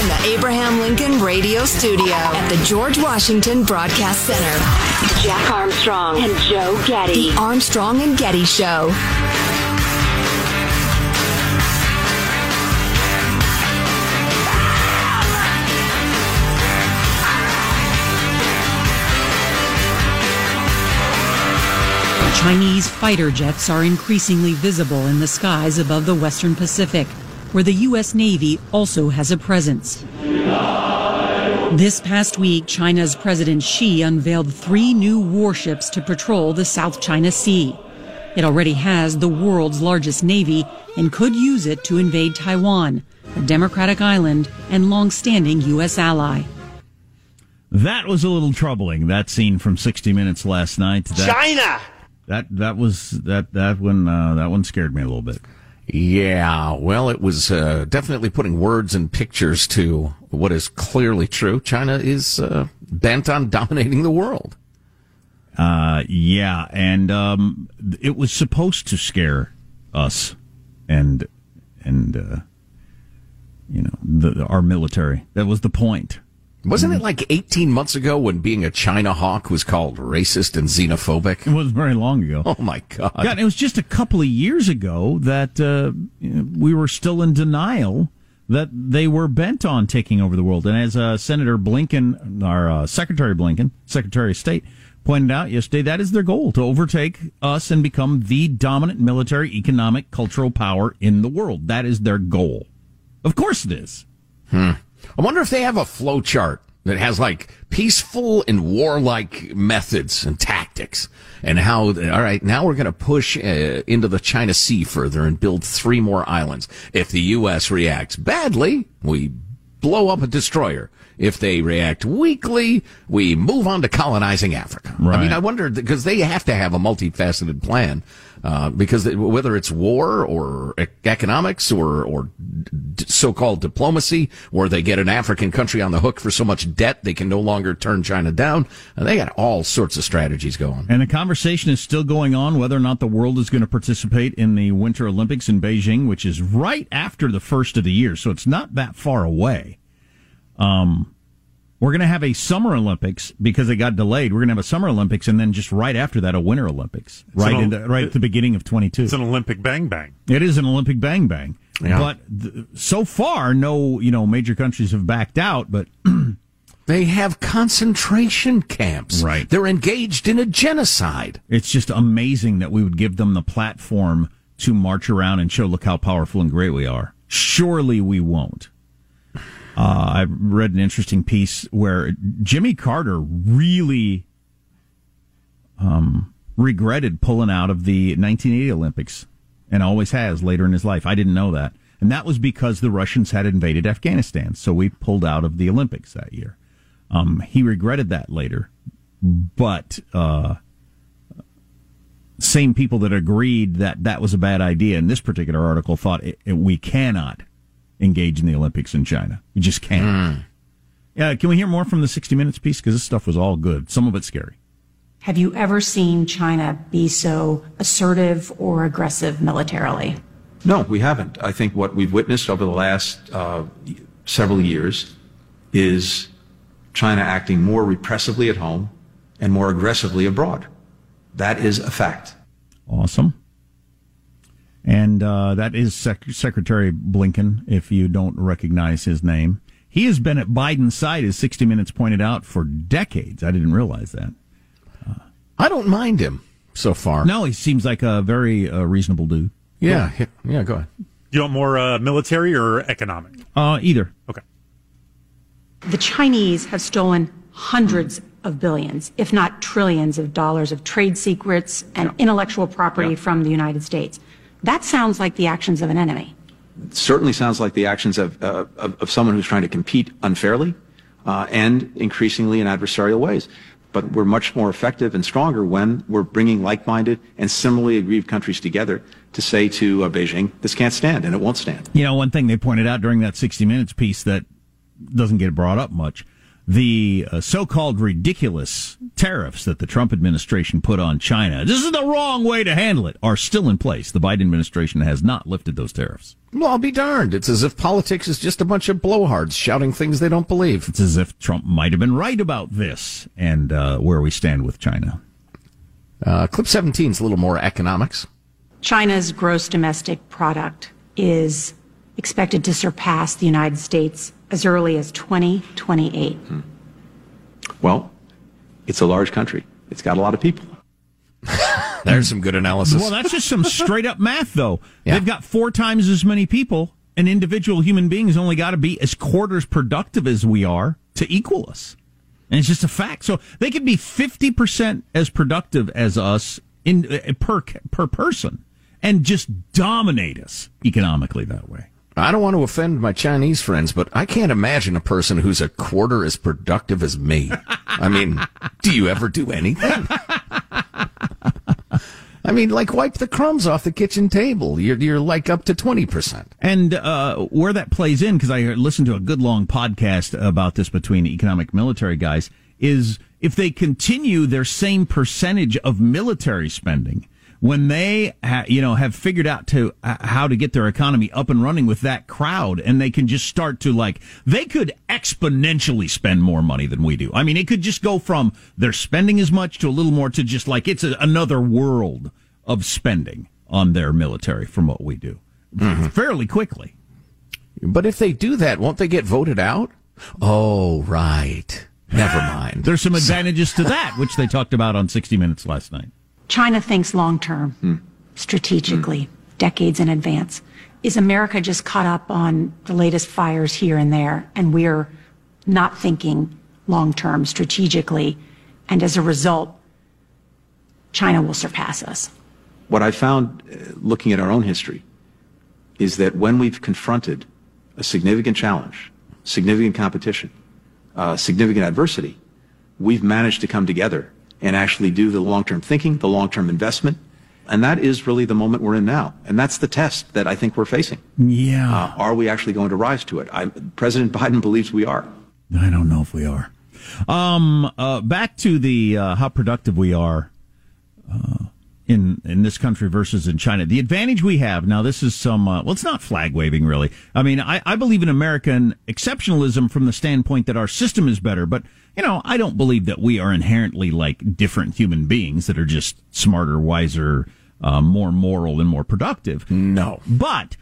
From the Abraham Lincoln Radio Studio at the George Washington Broadcast Center, Jack Armstrong and Joe Getty. The Armstrong and Getty Show. Chinese fighter jets are increasingly visible in the skies above the Western Pacific, where the U.S. Navy also has a presence. This past week, China's President Xi unveiled three new warships to patrol the South China Sea. It already has the world's largest navy and could use it to invade Taiwan, a democratic island and long-standing U.S. ally. That was a little troubling. That scene from 60 Minutes last night. That, China. That that was that that one uh, that one scared me a little bit. Yeah, well, it was uh, definitely putting words and pictures to what is clearly true. China is uh, bent on dominating the world. Uh, yeah, and um, it was supposed to scare us, and and uh, you know the, our military. That was the point. Wasn't it like 18 months ago when being a China hawk was called racist and xenophobic? It wasn't very long ago. Oh my God. God, it was just a couple of years ago that uh, we were still in denial that they were bent on taking over the world. And as uh, Senator Blinken, our uh, Secretary Blinken, Secretary of State, pointed out yesterday, that is their goal to overtake us and become the dominant military, economic, cultural power in the world. That is their goal. Of course it is. Hmm. I wonder if they have a flow chart that has like peaceful and warlike methods and tactics and how, all right, now we're going to push uh, into the China Sea further and build three more islands. If the U.S. reacts badly, we blow up a destroyer. If they react weakly, we move on to colonizing Africa. Right. I mean, I wonder because they have to have a multifaceted plan. Uh, because whether it's war or economics or, or so-called diplomacy, where they get an African country on the hook for so much debt they can no longer turn China down, and they got all sorts of strategies going. And the conversation is still going on whether or not the world is going to participate in the Winter Olympics in Beijing, which is right after the first of the year, so it's not that far away. Um, we're going to have a Summer Olympics because it got delayed. We're going to have a Summer Olympics and then just right after that a Winter Olympics, right an, in the, right at the beginning of 22. It's an Olympic bang bang. It is an Olympic bang bang. Yeah. But th- so far, no you know major countries have backed out. But They have concentration camps. Right. They're engaged in a genocide. It's just amazing that we would give them the platform to march around and show, look how powerful and great we are. Surely we won't. Uh, I read an interesting piece where Jimmy Carter really um, regretted pulling out of the 1980 Olympics and always has later in his life. I didn't know that. And that was because the Russians had invaded Afghanistan. So we pulled out of the Olympics that year. Um, he regretted that later. But uh, same people that agreed that that was a bad idea in this particular article thought it, it, we cannot engage in the Olympics in China. We just can't. Mm. Yeah, can we hear more from the 60 Minutes piece? Because this stuff was all good. Some of it scary. Have you ever seen China be so assertive or aggressive militarily? No, we haven't. I think what we've witnessed over the last uh, several years is China acting more repressively at home and more aggressively abroad. That is a fact. Awesome. And uh, that is Sec- Secretary Blinken, if you don't recognize his name. He has been at Biden's side, as 60 Minutes pointed out, for decades. I didn't realize that. I don't mind him so far. No, he seems like a very uh, reasonable dude. Yeah, yeah, yeah, go ahead. You want more uh, military or economic? Uh, either. Okay. The Chinese have stolen hundreds of billions, if not trillions of dollars of trade secrets and yeah. intellectual property yeah. from the United States. That sounds like the actions of an enemy. It certainly sounds like the actions of, uh, of, of, someone who's trying to compete unfairly uh, and increasingly in adversarial ways but we're much more effective and stronger when we're bringing like-minded and similarly aggrieved countries together to say to uh, Beijing, this can't stand, and it won't stand. You know, one thing they pointed out during that 60 Minutes piece that doesn't get brought up much the uh, so-called ridiculous tariffs that the Trump administration put on China. This is the wrong way to handle it. Are still in place. The Biden administration has not lifted those tariffs. Well, I'll be darned. It's as if politics is just a bunch of blowhards shouting things they don't believe. It's as if Trump might have been right about this and uh, where we stand with China. Uh, clip 17 is a little more economics. China's gross domestic product is expected to surpass the United States as early as 2028. Hmm. Well, it's a large country. It's got a lot of people. There's some good analysis. Well, that's just some straight up math, though. Yeah. They've got four times as many people. An individual human being has only got to be as quarters productive as we are to equal us. And it's just a fact. So they could be 50% as productive as us in uh, per per person and just dominate us economically that way. I don't want to offend my Chinese friends, but I can't imagine a person who's a quarter as productive as me. I mean, do you ever do anything? I mean, like wipe the crumbs off the kitchen table. You're you're like up to twenty percent. And uh, where that plays in, because I listened to a good long podcast about this between economic military guys, is if they continue their same percentage of military spending, when they ha- you know have figured out to uh, how to get their economy up and running with that crowd and they can just start to like they could exponentially spend more money than we do. I mean it could just go from they're spending as much to a little more to just like it's a, another world of spending on their military from what we do. Mm-hmm. fairly quickly. But if they do that won't they get voted out? Oh right. Never mind. There's some advantages to that which they talked about on 60 minutes last night China thinks long term, hmm. strategically, hmm. decades in advance. Is America just caught up on the latest fires here and there, and we're not thinking long term strategically, and as a result, China will surpass us? What I found uh, looking at our own history is that when we've confronted a significant challenge, significant competition, uh, significant adversity, we've managed to come together and actually do the long-term thinking, the long-term investment. And that is really the moment we're in now. And that's the test that I think we're facing. Yeah. Uh, are we actually going to rise to it? I, President Biden believes we are. I don't know if we are. Um, uh, back to the uh, how productive we are uh, in in this country versus in China. The advantage we have now. This is some. Uh, well, it's not flag waving, really. I mean, I, I believe in American exceptionalism from the standpoint that our system is better, but you know, I don't believe that we are inherently like different human beings that are just smarter, wiser, uh, more moral, and more productive. No. But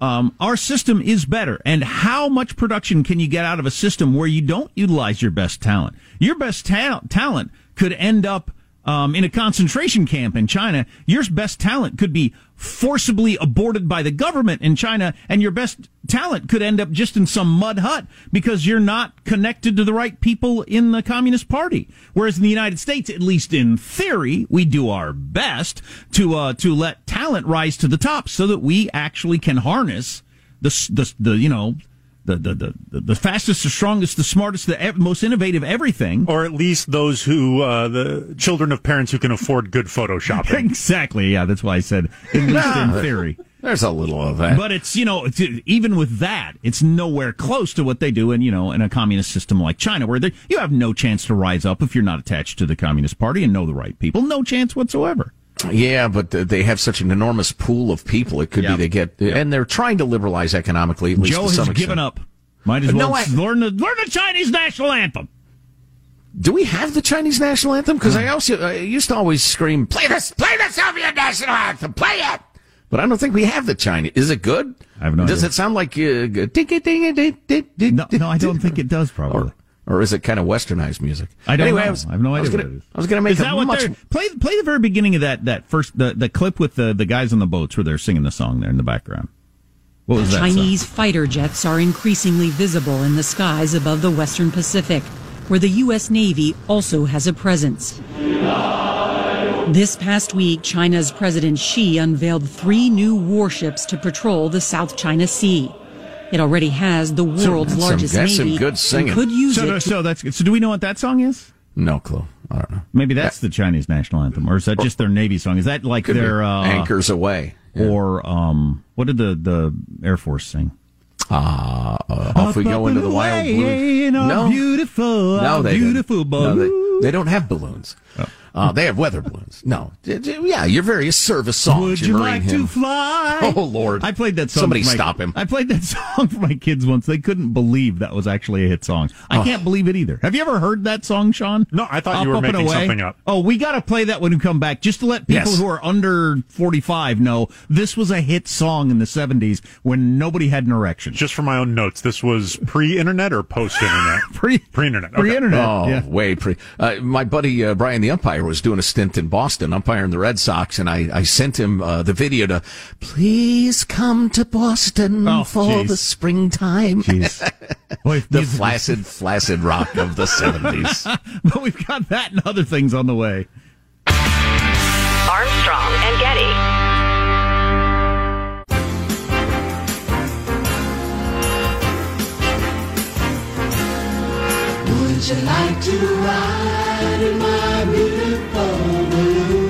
um, our system is better. And how much production can you get out of a system where you don't utilize your best talent? Your best ta- talent could end up um, in a concentration camp in China. Your best talent could be forcibly aborted by the government in China, and your best talent could end up just in some mud hut because you're not connected to the right people in the Communist Party. Whereas in the United States, at least in theory, we do our best to uh, to let talent rise to the top so that we actually can harness the the, the you know the, the, the, the fastest, the strongest, the smartest, the most innovative everything. Or at least those who, uh, the children of parents who can afford good photoshopping. exactly. Yeah, that's why I said at least in theory. There's a little of that. But it's, you know, it's, even with that, it's nowhere close to what they do in, you know, in a communist system like China, where you have no chance to rise up if you're not attached to the Communist Party and know the right people. No chance whatsoever. Yeah, but they have such an enormous pool of people. It could yep. be they get, yep. and they're trying to liberalize economically. At least Joe has extent. given up. Might as well no, I, learn the learn the Chinese national anthem. Do we have the Chinese national anthem? Because I also I used to always scream, "Play this, play the Soviet national anthem, play it." But I don't think we have the Chinese. Is it good? I have no. Does idea. it sound like uh, ding ding ding No, no, I don't think it does. Probably. Or, or is it kind of westernized music? I don't anyway, know. I, was, I have no idea. I was gonna, I was going to make is that what much play play the very beginning of that that first the, the clip with the the guys on the boats where they're singing the song there in the background. What was that? Chinese song? fighter jets are increasingly visible in the skies above the Western Pacific, where the U.S. Navy also has a presence. This past week, China's President Xi unveiled three new warships to patrol the South China Sea. It already has the world's some, largest some, navy. Some good singing. Could use so, it. To- so that's so. Do we know what that song is? No clue. I don't know. Maybe that's the Chinese national anthem, or is that just their Navy song? Is that like their uh, anchors aweigh? Yeah. Or um, what did the the Air Force sing? Ah, uh, off we go into the wild blue. No, beautiful, no, they beautiful no, they, they, don't have balloons. Oh. Uh, they have weather balloons. No, yeah, your various service songs. Would you like hymn. to fly? Oh Lord! I played that song. Somebody my, stop him! I played that song for my kids once. They couldn't believe that was actually a hit song. I oh. can't believe it either. Have you ever heard that song, Sean? No, I thought up, you were making something up. Oh, we got to play that when we come back, just to let people yes. who are under forty-five know this was a hit song in the seventies when nobody had an erection. Just for my own notes, this was pre-internet or post-internet? pre pre-internet. Okay. Pre-internet. Oh, yeah. way pre. Uh, my buddy uh, Brian, the umpire, was doing a stint in Boston, umpiring the Red Sox, and I, I sent him uh, the video to please come to Boston oh, for geez. the springtime. Boy, the flaccid, flaccid rock of the 70s. but we've got that and other things on the way. Armstrong and Getty. Would you like to ride in my beautiful balloon?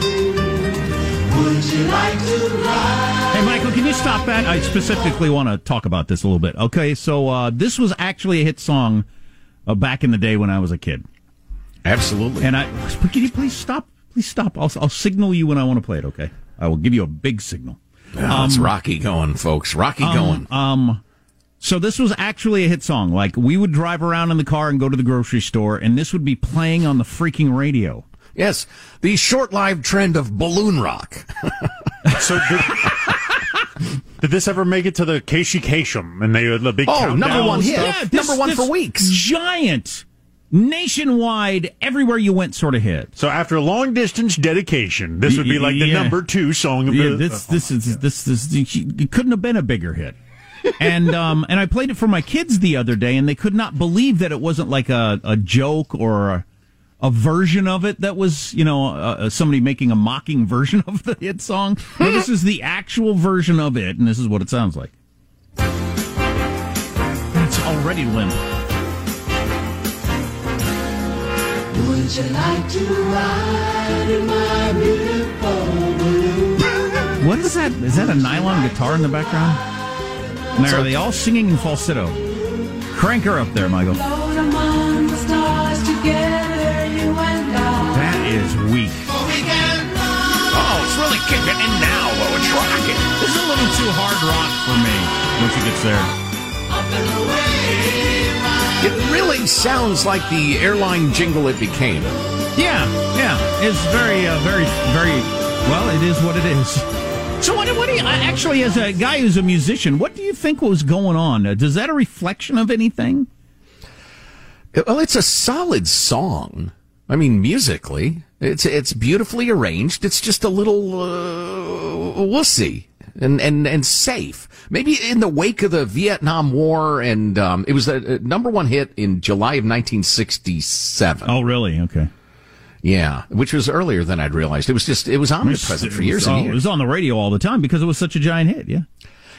Would you like to ride? Hey, Michael, can you stop that? I specifically want to talk about this a little bit. Okay, so uh, this was actually a hit song uh, back in the day when I was a kid. Absolutely. And I, can you please stop? Please stop. I'll, I'll signal you when I want to play it. Okay, I will give you a big signal. Oh, um, it's Rocky going, folks. Rocky um, going. Um. So this was actually a hit song. Like we would drive around in the car and go to the grocery store, and this would be playing on the freaking radio. Yes, the short-lived trend of balloon rock. so did, did, this ever make it to the Casey Kasem and they the big oh number one hit, yeah, this, number one for weeks, giant. Nationwide, everywhere you went, sort of hit. So after a long distance dedication, this would be like the Yeah. number two song of Yeah, the. this uh, this is this this it couldn't have been a bigger hit. And um and I played it for my kids the other day, and they could not believe that it wasn't like a, a joke or a, a version of it that was you know uh, somebody making a mocking version of the hit song. No, this is the actual version of it, and this is what it sounds like. It's already limp. Would you like to ride in my beautiful? What is that? Is that a nylon guitar in the background? And are they all singing in falsetto? Crank her up there, Michael. Among the stars together, you and I. That is weak. Oh, it's really kicking in now. Oh, it's rocking. This is a little too hard rock for me once it gets there. Up and away, It really sounds like the airline jingle it became. Yeah, yeah. It's very, uh, very, very. Well, it is what it is. So what, what do you, actually, as a guy who's a musician, what do you think was going on? Uh, Does that a reflection of anything? Well, it's a solid song. I mean, musically, it's it's beautifully arranged. It's just a little uh, wussy and and and safe. Maybe in the wake of the Vietnam War, and um, it was a, a number one hit in July of 1967. Oh, really? Okay. Yeah, which was earlier than I'd realized. It was just it was omnipresent It for years and It years. was on the radio all the time because it was such a giant hit. Yeah.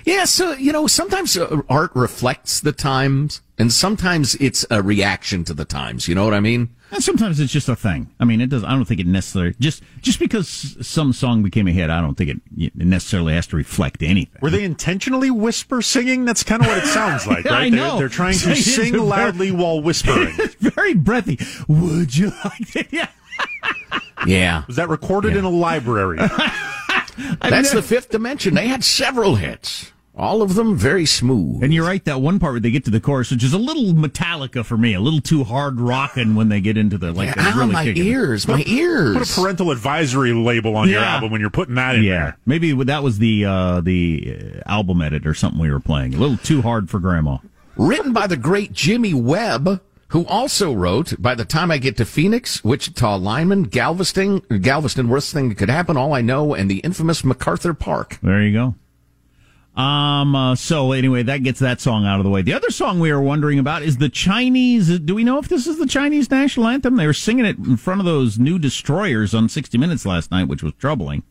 Yeah, so you know, sometimes uh, art reflects the times, and sometimes it's a reaction to the times. You know what I mean? And sometimes it's just a thing. I mean, it does. I don't think it necessarily just just because some song became a hit. I don't think it, it necessarily has to reflect anything. Were they intentionally whisper singing? That's kind of what it sounds like, right? I They're- know. They're, trying to It's sing very- loudly while whispering. Very breathy. Would you like it? Yeah. Yeah, Was that recorded in a library? that's the fifth dimension. They had several hits, all of them very smooth. And you're right. That one part where they get to the chorus, which is a little Metallica for me, a little too hard rocking when they get into the like. Yeah, they ow, really my kick it. ears, my ears. Put a parental advisory label on your album when you're putting that in Yeah, there. maybe that was the uh, the uh, album edit or something we were playing. A little too hard for Grandma. written by the great Jimmy Webb, who also wrote "By the Time I Get to Phoenix," "Wichita Lineman," "Galveston," "Galveston," "Worst Thing That Could Happen," "All I Know," and the infamous MacArthur Park. There you go. Um. Uh, so anyway, that gets that song out of the way. The other song we were wondering about is the Chinese. Do we know if this is the Chinese national anthem? They were singing it in front of those new destroyers on 60 Minutes last night, which was troubling.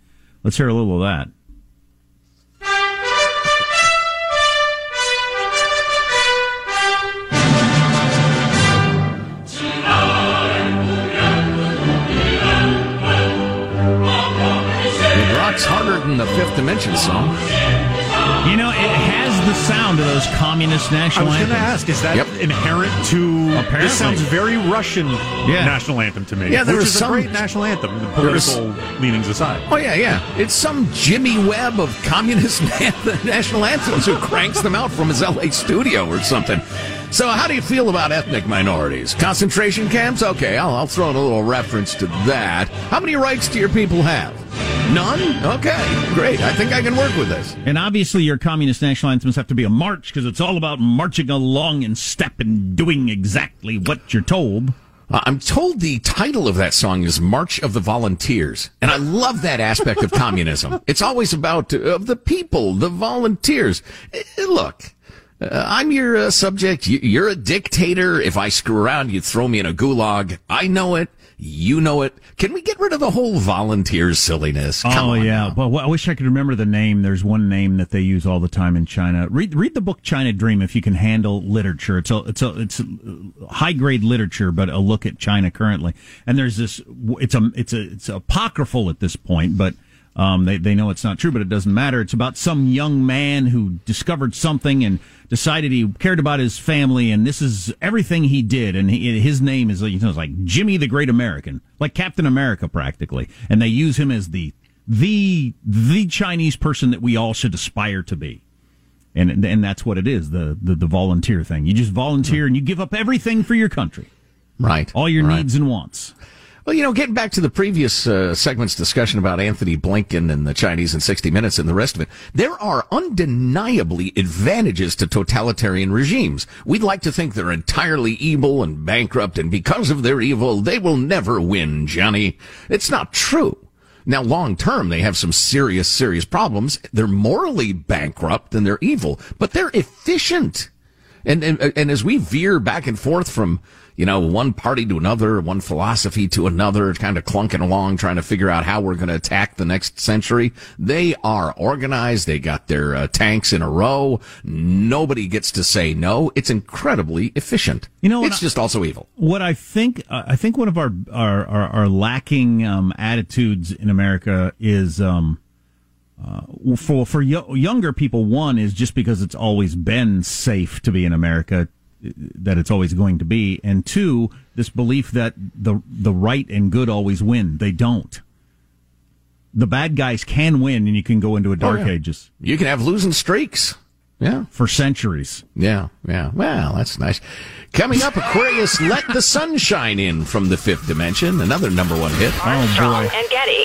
Let's hear a little of that. Rocks the Fifth Dimension song. You know, it has the sound of those communist national. Anthems. I national was going to ask, is that Yep. inherent to? Apparently. This sounds very Russian Yeah. national anthem to me. Yeah, there which is some- a great national anthem. The There was- political leanings aside. Oh yeah, yeah. It's some Jimmy Webb of communist national anthems who cranks them out from his L.A. studio or something. So, how do you feel about ethnic minorities? Concentration camps? Okay, I'll, I'll throw in a little reference to that. How many rights do your people have? None? Okay, great. I think I can work with this. And obviously, your communist national anthems have to be a march because it's all about marching along in step and doing exactly what you're told. Uh, I'm told the title of that song is March of the Volunteers. And I love that aspect of communism. It's always about uh, of the people, the volunteers. Uh, look, uh, I'm your uh, subject. You, you're a dictator. If I screw around, you throw me in a gulag. I know it. You know it. Can we get rid of the whole volunteers silliness? Come oh yeah, now. but I wish I could remember the name. There's one name that they use all the time in China. Read read the book China Dream if you can handle literature. It's a it's a it's high grade literature, but a look at China currently. And there's this. It's a it's a it's apocryphal at this point, but. Um, they, they know it's not true, but it doesn't matter. It's about some young man who discovered something and decided he cared about his family, and this is everything he did. And he, his name is you know, it's like Jimmy the Great American, like Captain America practically. And they use him as the the the Chinese person that we all should aspire to be. And and that's what it is the the, the volunteer thing. You just volunteer and you give up everything for your country, Right. all your right. needs and wants. Well, you know, getting back to the previous uh, segment's discussion about Anthony Blinken and the Chinese in 60 Minutes and the rest of it, there are undeniably advantages to totalitarian regimes. We'd like to think they're entirely evil and bankrupt, and because of their evil, they will never win, Johnny. It's not true. Now, long term, they have some serious, serious problems. They're morally bankrupt and they're evil, but they're efficient. And, and and as we veer back and forth from you know one party to another, one philosophy to another, kind of clunking along, trying to figure out how we're going to attack the next century, they are organized. They got their uh, tanks in a row. Nobody gets to say no. It's incredibly efficient. You know, it's I- just also evil. What I think, uh, I think one of our our, our, our lacking um, attitudes in America is um, uh, for for yo- younger people. One is just because it's always been safe to be in America, that it's always going to be, and two, this belief that the the right and good always win. They don't. The bad guys can win, and you can go into a oh, dark Oh, yeah. ages You can have losing streaks. Yeah. for centuries. Yeah, yeah. Well, that's nice. Coming up, Aquarius, Let the Sunshine In from the fifth dimension. Another number one hit. Oh boy. and Getty.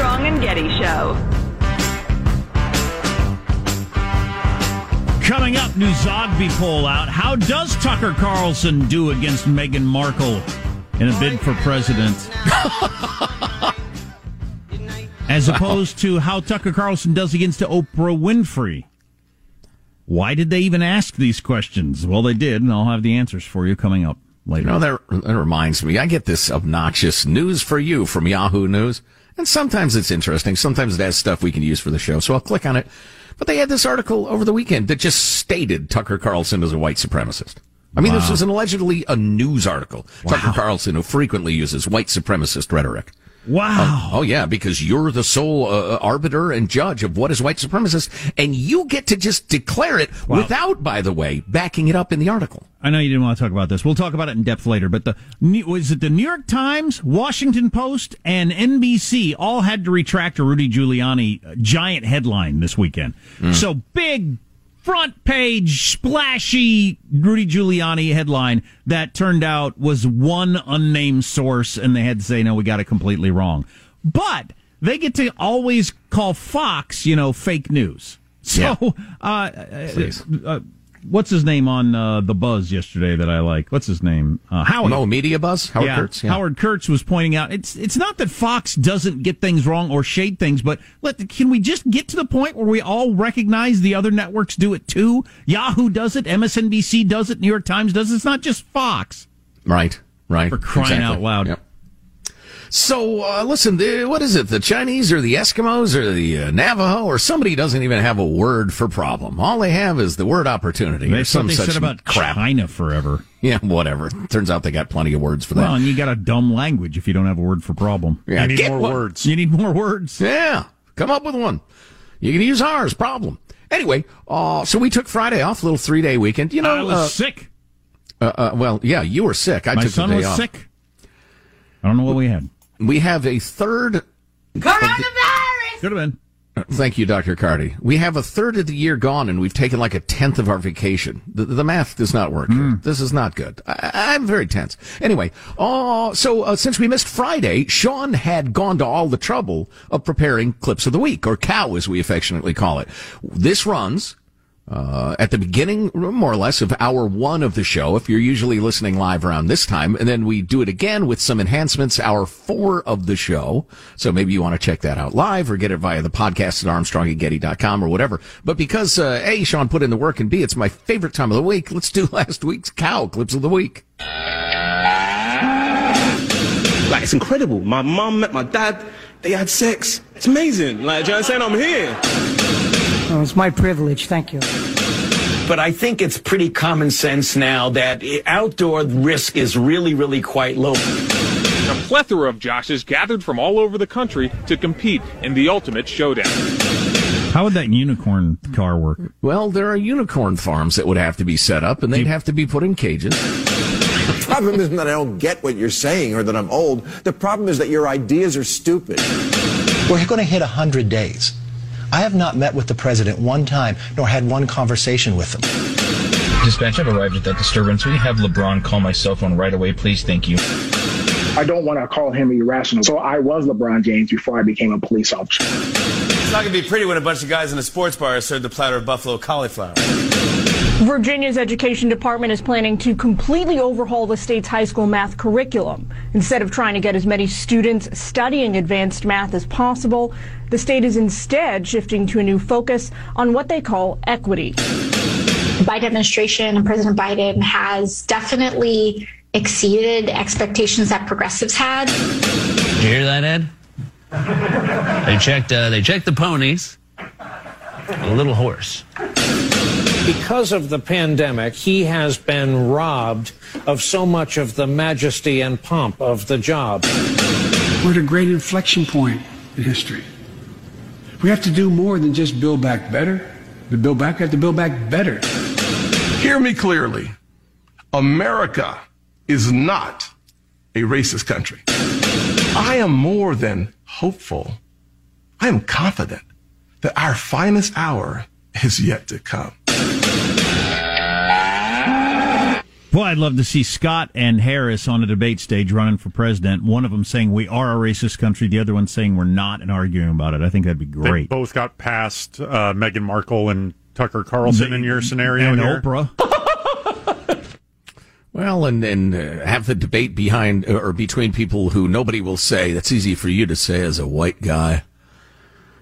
Armstrong and Getty Show. Coming up, new Zogby poll out. How does Tucker Carlson do against Meghan Markle in a bid for president? As opposed to how Tucker Carlson does against Oprah Winfrey. Why did they even ask these questions? Well, they did, and I'll have the answers for you coming up later. You know, that, that reminds me. I get this obnoxious news for you from Yahoo News. And sometimes it's interesting. Sometimes it has stuff we can use for the show. So I'll click on it. But they had this article over the weekend that just stated Tucker Carlson is a white supremacist. I mean, Wow. this was an allegedly a news article. Tucker Carlson, who frequently uses white supremacist rhetoric. Wow. Oh, oh, yeah, because you're the sole uh, arbiter and judge of what is white supremacist, and you get to just declare it without, by the way, backing it up in the article. I know you didn't want to talk about this. We'll talk about it in depth later. But the was it the New York Times, Washington Post, and NBC all had to retract a Rudy Giuliani uh, giant headline this weekend. So big front page splashy Rudy Giuliani headline that turned out was one unnamed source, and they had to say no, we got it completely wrong. But they get to always call Fox, you know, fake news. So, Yeah. uh, uh, uh, what's his name on uh, the Buzz yesterday that I like? What's his name? Uh, Howard. No, Media Buzz? Howard Yeah, Kurtz? Yeah. Howard Kurtz was pointing out it's it's not that Fox doesn't get things wrong or shade things, but let can we just get to the point where we all recognize the other networks do it too? Yahoo does it, MSNBC does it, New York Times does it. It's not just Fox. Right, right. For crying Exactly. out loud. Yep. So, uh, listen, the, what is it? The Chinese or the Eskimos or the uh, Navajo or somebody doesn't even have a word for problem. All they have is the word opportunity or That's some they such said about crap. China forever. Yeah, whatever. Turns out they got plenty of words for that. Well, and you got a dumb language if you don't have a word for problem. Yeah, get one. Words. You need more words. Yeah, come up with one. You can use ours. Problem. Anyway, uh, so we took Friday off, little three day weekend. You know, I was uh, sick. Uh, uh, well, yeah, you were sick. I My took son the day was off. sick. I don't know what we had. We have a third. Coronavirus! Could have been. Thank you, Dr. Carty. We have a third of the year gone and we've taken like a tenth of our vacation. The, the math does not work. here. This is not good. I, I'm very tense. Anyway, uh, so uh, since we missed Friday, Sean had gone to all the trouble of preparing clips of the week, or cow as we affectionately call it. This runs uh, at the beginning, more or less, of hour one of the show, if you're usually listening live around this time. And then we do it again with some enhancements, hour four of the show. So maybe you want to check that out live or get it via the podcast at armstrongandgetty.com or whatever. But because, uh, A, Sean put in the work and B, it's my favorite time of the week, let's do last week's cow clips of the week. Like, it's incredible. My mom met my dad. They had sex. It's amazing. Like, do you understand? I'm here. Oh, it's my privilege. Thank you. But I think it's pretty common sense now that outdoor risk is really, really quite low. A plethora of Joshes gathered from all over the country to compete in the ultimate showdown. How would that unicorn car work? Well, there are unicorn farms that would have to be set up and they'd have to be put in cages. The problem isn't that I don't get what you're saying or that I'm old. The problem is that your ideas are stupid. We're going to hit 100 days. I have not met with the president one time, nor had one conversation with him. Dispatch, I've arrived at that disturbance. Will you have LeBron call my cell phone right away, please? Thank you. I don't want to call him irrational. So I was LeBron James before I became a police officer. It's not going to be pretty when a bunch of guys in a sports bar are served a platter of buffalo cauliflower. Virginia's education department is planning to completely overhaul the state's high school math curriculum. Instead of trying to get as many students studying advanced math as possible, the state is instead shifting to a new focus on what they call equity. Biden administration and President Biden has definitely exceeded expectations that progressives had. Did you hear that, Ed? They checked. Uh, they checked the ponies. A little horse. Because of the pandemic, he has been robbed of so much of the majesty and pomp of the job. We're at a great inflection point in history. We have to do more than just build back better. To build back, we have to build back better. Hear me clearly. America is not a racist country. I am more than hopeful. I am confident that our finest hour is yet to come. Boy, I'd love to see Scott and Harris on a debate stage running for president. One of them saying we are a racist country, the other one saying we're not, and arguing about it. I think that'd be They great. both got past uh, Meghan Markle and Tucker Carlson in your scenario and here. Oprah. Well, and and uh, have the debate behind or between people who nobody will say. That's easy for you to say as a white guy,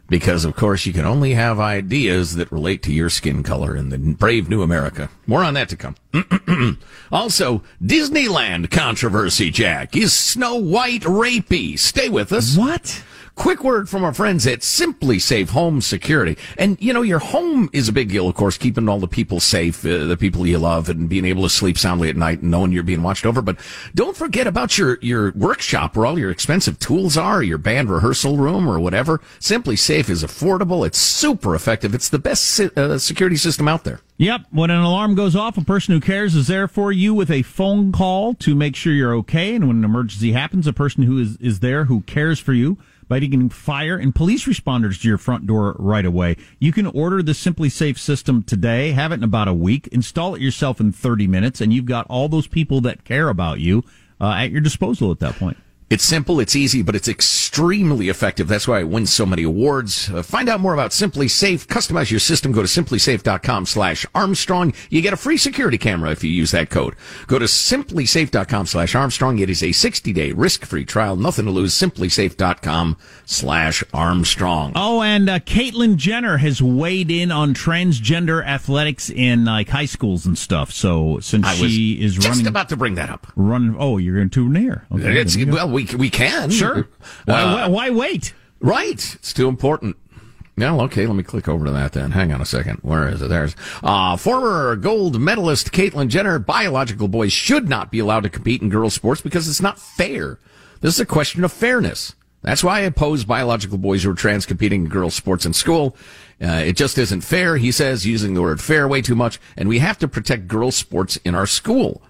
because of course you can only have ideas that relate to your skin color in the brave new America. More on that to come. also, Disneyland controversy. Jack is Snow White rapey. Stay with us. What? Quick word from our friends at SimpliSafe Home Security. And, you know, your home is a big deal, of course, keeping all the people safe, uh, the people you love, and being able to sleep soundly at night and knowing you're being watched over. But don't forget about your, your workshop where all your expensive tools are, your band rehearsal room or whatever. SimpliSafe is affordable. It's super effective. It's the best si- uh, security system out there. Yep. When an alarm goes off, a person who cares is there for you with a phone call to make sure you're okay. And when an emergency happens, a person who is, is there who cares for you by getting fire and police responders to your front door right away. You can order the SimpliSafe system today, have it in about a week, install it yourself in 30 minutes, and you've got all those people that care about you uh, at your disposal at that point. It's simple, it's easy, but it's extremely effective. That's why it wins so many awards. Uh, find out more about SimpliSafe. Customize your system. Go to simplisafe.com slash Armstrong. You get a free security camera if you use that code. Go to simplisafe.com slash Armstrong. It is a 60 day risk free trial. Nothing to lose. Simplisafe.com slash Armstrong. Oh, and uh, Caitlyn Jenner has weighed in on transgender athletics in like high schools and stuff. So since I she is just running, about to bring that up. running. Oh, you're going to near. Okay, It's, there you go. well, we, we can. Sure. Why, Uh, why, why wait? Right. It's too important. Well, okay, let me click over to that then. Hang on a second. Where is it? There's uh, former gold medalist Caitlyn Jenner. Biological boys should not be allowed to compete in girls' sports because it's not fair. This is a question of fairness. That's why I oppose biological boys who are trans competing in girls' sports in school. Uh, it just isn't fair, he says, using the word fair way too much, and we have to protect girls' sports in our school.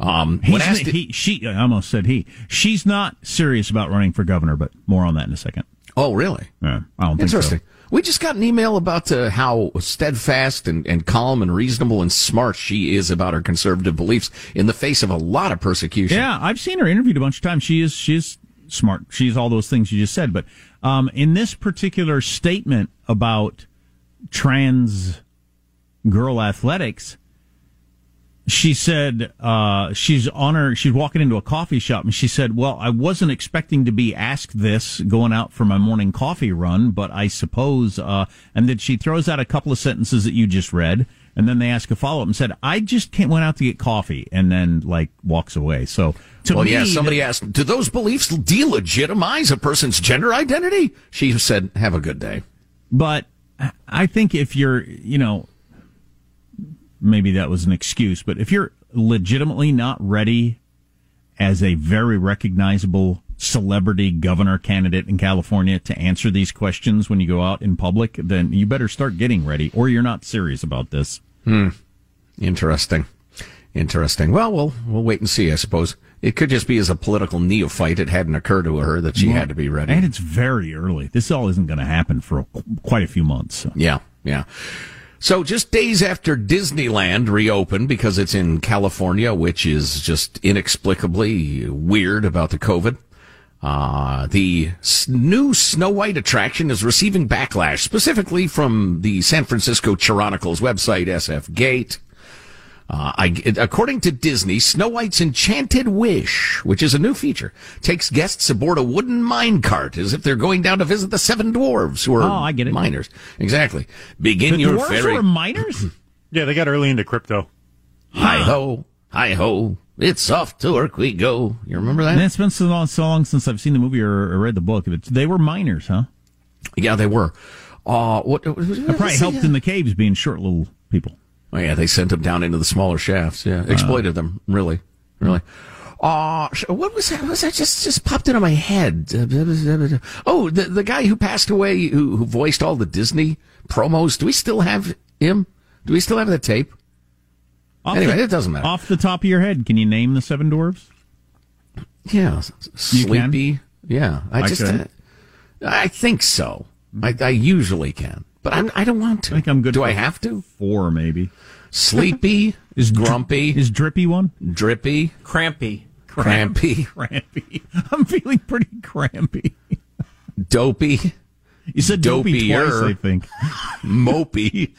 Um, when asked- he, she, I almost said he. She's not serious about running for governor, but more on that in a second. Oh, really? Yeah, I don't think so. We just got an email about uh, how steadfast and, and calm and reasonable and smart she is about her conservative beliefs in the face of a lot of persecution. Yeah, I've seen her interviewed a bunch of times. She is she's smart. She's all those things you just said. But um, in this particular statement about trans girl athletics, she said uh, she's on her. She's walking into a coffee shop, and she said, "Well, I wasn't expecting to be asked this going out for my morning coffee run, but I suppose." Uh, and then she throws out a couple of sentences that you just read, and then they ask a follow up and said, "I just came, went out to get coffee," and then like walks away. So to well, me, yeah, somebody asked, do those beliefs delegitimize a person's gender identity? She said, have a good day. But I think if you're, you know, maybe that was an excuse, but if you're legitimately not ready as a very recognizable celebrity governor candidate in California to answer these questions when you go out in public, then you better start getting ready or you're not serious about this. Hmm. Interesting. Interesting. Well, we'll we'll wait and see. I suppose it could just be as a political neophyte. It hadn't occurred to her that she had to be ready. And it's very early. This all isn't going to happen for a, quite a few months. so. Yeah, yeah. So just days after Disneyland reopened because it's in California, which is just inexplicably weird about the COVID. Uh, the new Snow White attraction is receiving backlash, specifically from the San Francisco Chronicles website, SF Gate. Uh, I, according to Disney, Snow White's Enchanted Wish, which is a new feature, takes guests aboard a wooden mine cart as if they're going down to visit the seven dwarves who are Oh, I get it. miners. Exactly. Begin The your dwarves fairy. were miners? Yeah, they got early into crypto. Hi ho, hi ho, it's off to work we go. You remember that? And it's been so long, so long since I've seen the movie or, or read the book. But they were miners, huh? Yeah, they were. Uh, what, what, what That probably helped in the caves being short little people. Oh yeah, they sent them down into the smaller shafts. Yeah, exploited them. Really, really. Uh, what was that? What was that just just popped into my head? Oh, the the guy who passed away, who, who voiced all the Disney promos. Do we still have him? Do we still have the tape? Off anyway, the- it doesn't matter. Off the top of your head, can you name the seven dwarves? Yeah, sleepy. Yeah, I, I just uh, I think so. I, I usually can, but I'm, I don't want to. I think I'm good. Do for I have to? Four, maybe. Sleepy Is grumpy Is drippy one? drippy Crampy. crampy Crampy. I'm feeling pretty crampy. dopey You said dopey Dopier. twice, I think. mopey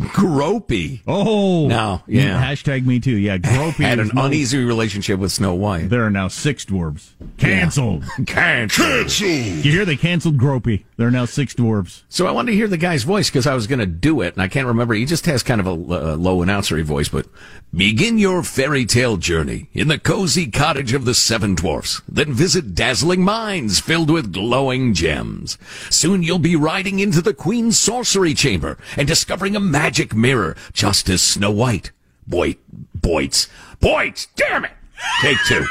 gropey. Oh, now yeah. Hashtag me too. Yeah, gropey. Had an no- uneasy relationship with Snow White. There are now six dwarves. Canceled. Cancelled. You hear they canceled Gropey. There are now six dwarves. So I wanted to hear the guy's voice because I was going to do it, and I can't remember. He just has kind of a uh, low announcery voice, but begin your fairy tale journey in the cozy cottage of the seven dwarfs. Then visit dazzling mines filled with glowing gems. Soon you'll be riding into the queen's sorcery chamber and discovering a magic mirror, just as Snow White. Boy, Boits, Boits, damn it! Take two.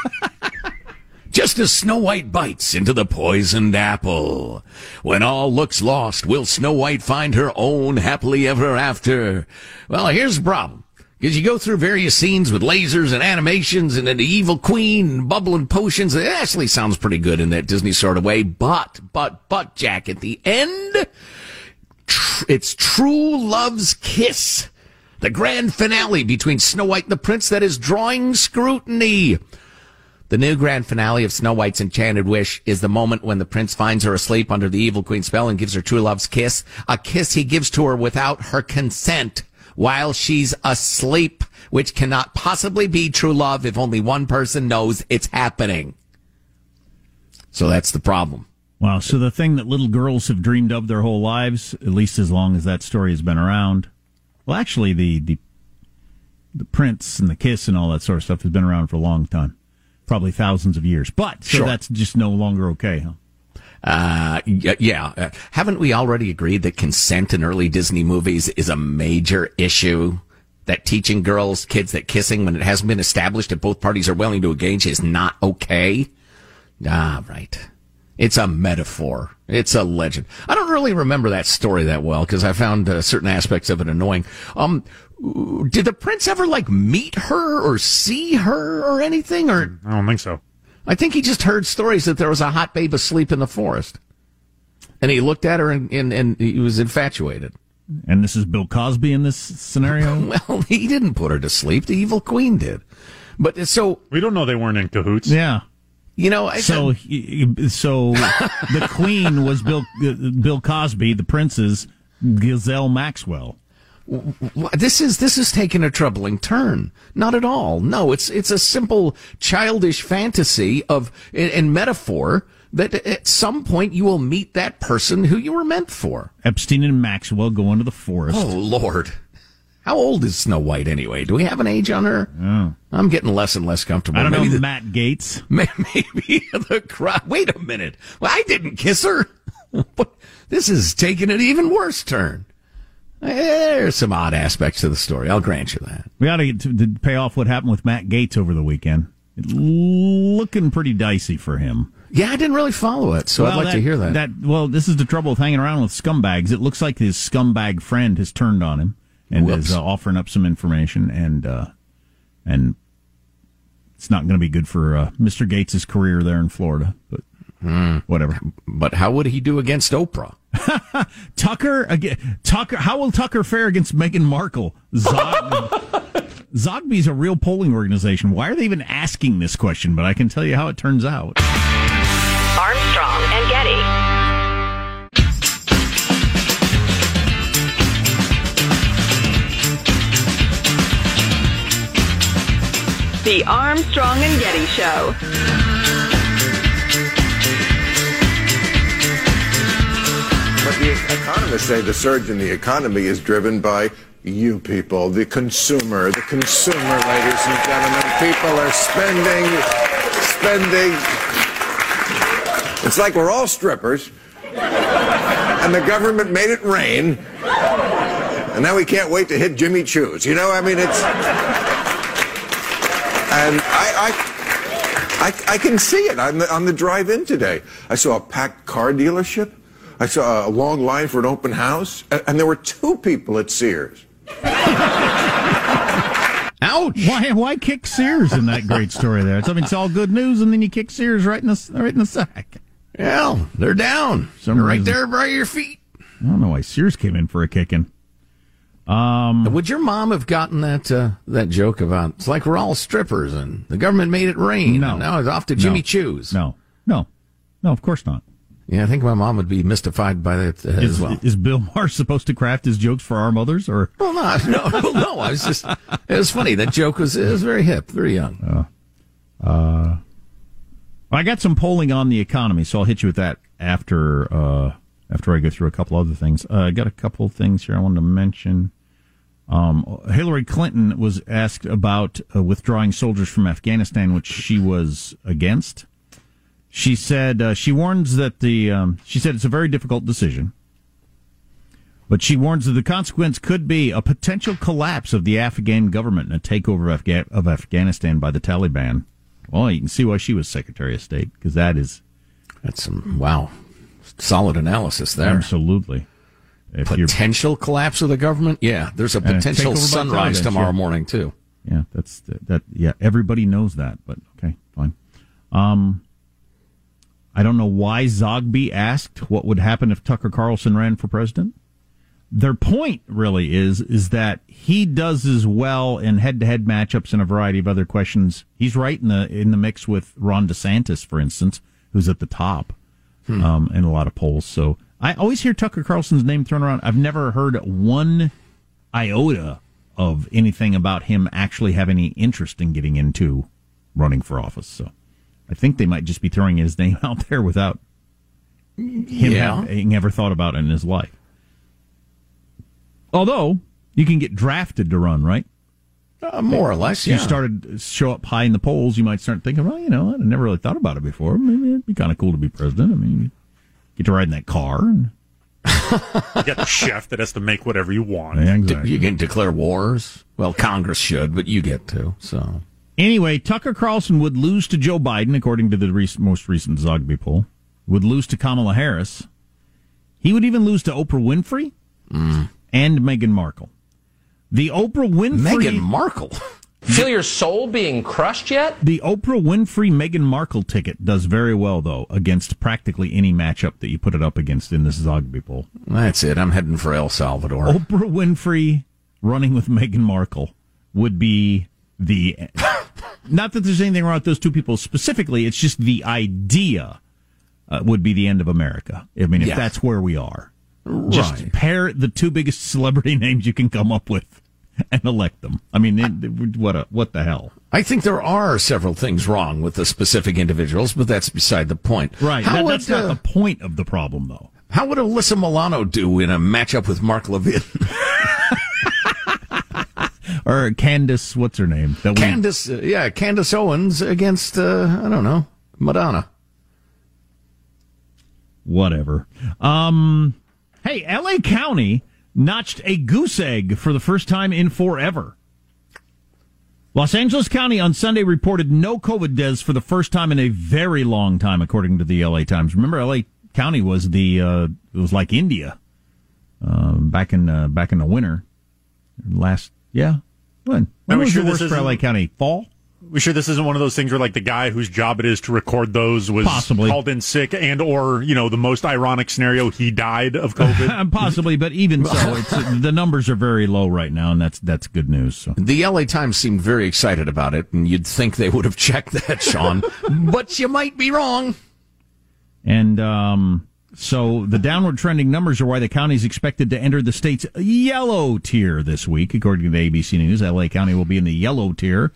just as Snow White bites into the poisoned apple. When all looks lost, will Snow White find her own happily ever after? Well, here's the problem. Because you go through various scenes with lasers and animations and the evil queen, and bubbling potions. It actually sounds pretty good in that Disney sort of way. But, but, but, Jack, at the end, tr- it's true love's kiss. The grand finale between Snow White and the prince that is drawing scrutiny. The new grand finale of Snow White's Enchanted Wish is the moment when the prince finds her asleep under the evil queen's spell and gives her true love's kiss. A kiss he gives to her without her consent while she's asleep, which cannot possibly be true love if only one person knows it's happening. So that's the problem. Wow. So the thing that little girls have dreamed of their whole lives, at least as long as that story has been around. Well, actually, the the the prince and the kiss and all that sort of stuff has been around for a long time, probably thousands of years. But so Sure. that's just no longer okay, huh? Uh, yeah. Uh, haven't we already agreed that consent in early Disney movies is a major issue? That teaching girls, kids that kissing when it hasn't been established that both parties are willing to engage is not okay? Ah, right. It's a metaphor. It's a legend. I don't really remember that story that well because I found uh, certain aspects of it annoying. Um, did the prince ever like meet her or see her or anything? Or I don't think so. I think he just heard stories that there was a hot babe asleep in the forest. And he looked at her and, and, and he was infatuated. And this is Bill Cosby in this scenario? well, he didn't put her to sleep. The evil queen did. But so. We don't know they weren't in cahoots. Yeah. You know, I, So, he, so the queen was Bill uh, Bill Cosby. The prince is Ghislaine Maxwell. This is this is taking a troubling turn. Not at all. No, it's it's a simple childish fantasy of and, metaphor that at some point you will meet that person who you were meant for. Epstein and Maxwell go into the forest. Oh Lord, how old is Snow White anyway? Do we have an age on her? Oh. I'm getting less and less comfortable. I don't Maybe know, the- Matt Gaetz. Maybe the crowd. Wait a minute. Well, I didn't kiss her. But this is taking an even worse turn. There's some odd aspects to the story. I'll grant you that. We ought to, get to, to pay off what happened with Matt Gaetz over the weekend. It looking pretty dicey for him. Yeah, I didn't really follow it, so I'd Well, like to hear that. That Well, this is the trouble with hanging around with scumbags. It looks like his scumbag friend has turned on him and Whoops. is uh, offering up some information, and uh, and it's not going to be good for uh, Mr. Gaetz' career there in Florida. But whatever. Hmm. But how would he do against Oprah? Tucker again. Tucker. How will Tucker fare against Meghan Markle? Zog, Zogby's a real polling organization. Why are they even asking this question? But I can tell you how it turns out. Armstrong and Getty. The Armstrong and Getty Show. Economists say the surge in the economy is driven by you people, the consumer, the consumer, ladies and gentlemen. People are spending, spending. It's like we're all strippers, and the government made it rain, and now we can't wait to hit Jimmy Choo's. You know, I mean, it's. And I, I, I, I can see it on the, on the drive in today. I saw a packed car dealership. I saw a long line for an open house, and, and there were two people at Sears. Ouch! Why? Why kick Sears in that great story there? It's, I mean, it's all good news, and then you kick Sears right in the right in the sack. Well, they're down. Some They're right reason. there by your feet. I don't know why Sears came in for a kicking. Um, Would your mom have gotten that uh, that joke about it's like we're all strippers and the government made it rain? No. and now it's off to Jimmy No. Choo's. no, no, no. Of course not. Yeah, I think my mom would be mystified by that uh, as well. is Bill Maher supposed to craft his jokes for our mothers, or Well, no, no, no. I was just, it was funny. That joke was, it was very hip, very young. Uh, I got some polling on the economy, so I'll hit you with that after uh, after I go through a couple other things. Uh, I got a couple things here I wanted to mention. Um, Hillary Clinton was asked about uh, withdrawing soldiers from Afghanistan, which she was against. She said uh, she warns that the um, she said it's a very difficult decision, but she warns that the consequence could be a potential collapse of the Afghan government and a takeover of, Afga- of Afghanistan by the Taliban. Well, you can see why she was Secretary of State because that is That's some, wow, solid analysis there. absolutely if Potential collapse of the government? Yeah, there's a potential sunrise tomorrow sure. morning, too. Yeah, that's that. Yeah, everybody knows that, but okay, fine. Um, I don't know why Zogby asked what would happen if Tucker Carlson ran for president. Their point really is is that he does as well in head-to-head matchups and a variety of other questions. He's right in the in the mix with Ron DeSantis, for instance, who's at the top um, in a lot of polls. So I always hear Tucker Carlson's name thrown around. I've never heard one iota of anything about him actually have any interest in getting into running for office. So I think they might just be throwing his name out there without him Yeah. having ever thought about it in his life. Although you can get drafted to run, right? Uh, more or less, You yeah. started show up high in the polls, you might start thinking, well, you know, I never really thought about it before. Maybe it'd be kind of cool to be president. I mean, get to ride in that car. And, You got the chef that has to make whatever you want. Yeah, D- exactly. You can declare wars. Well, Congress should, but you get to. So Anyway, Tucker Carlson would lose to Joe Biden, according to the rec- most recent Zogby poll. Would lose to Kamala Harris. He would even lose to Oprah Winfrey mm. and Meghan Markle. The Oprah Winfrey. Meghan Markle. Feel your soul being crushed yet? The Oprah Winfrey Meghan Markle ticket does very well though against practically any matchup that you put it up against in this Zogby poll. That's it. I'm heading for El Salvador. Oprah Winfrey running with Meghan Markle would be the. Not that there's anything wrong with those two people specifically. It's just the idea uh, would be the end of America. I mean, if Yeah. that's where we are, just pair the two biggest celebrity names you can come up with and elect them. I mean, it, what a, what the hell? I think there are several things wrong with the specific individuals, but that's beside the point. Right. How That- would, that's not uh, the point of the problem, though. How would Alyssa Milano do in a matchup with Mark Levin? Or Candace, what's her name? That we- Candace, uh, yeah, Candace Owens against, uh, I don't know, Madonna. whatever. Um, hey, L.A. County notched a goose egg for the first time in forever. Los Angeles County on Sunday reported no COVID deaths for the first time in a very long time, according to the L.A. Times. Remember, L.A. County was the uh, it was like India uh, back in uh, back in the winter last. Yeah, when when Are we was sure the this worst for isn't- L.A. County? Fall. We sure this isn't one of those things where like the guy whose job it is to record those was Possibly. called in sick and or you know the most ironic scenario he died of COVID. Possibly, but even so, it's, the numbers are very low right now, and that's that's good news. So. The LA Times seemed very excited about it, and you'd think they would have checked that, Sean. but you might be wrong. And um, so the downward trending numbers are why the county is expected to enter the state's yellow tier this week, according to the ABC News. LA County will be in the yellow tier.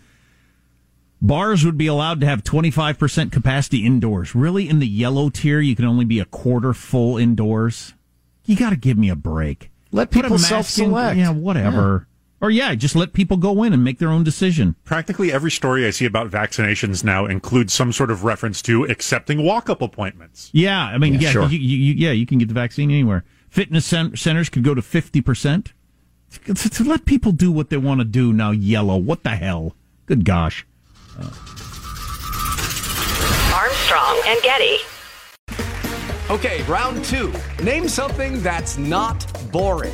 Bars would be allowed to have 25% capacity indoors. Really, in the yellow tier, you can only be a quarter full indoors? You got to give me a break. Let people self-select. Yeah, whatever. Or yeah, just let people go in and make their own decision. Practically every story I see about vaccinations now includes some sort of reference to accepting walk-up appointments. Yeah, I mean, Yeah, yeah, sure. you, you, you- yeah, you can get the vaccine anywhere. Fitness cen- centers could go to fifty percent. To, to let people do what they want to do now. Yellow, what the hell? Good gosh. Uh. Armstrong and Getty. Okay, round two. Name something that's not boring.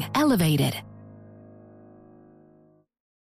elevated.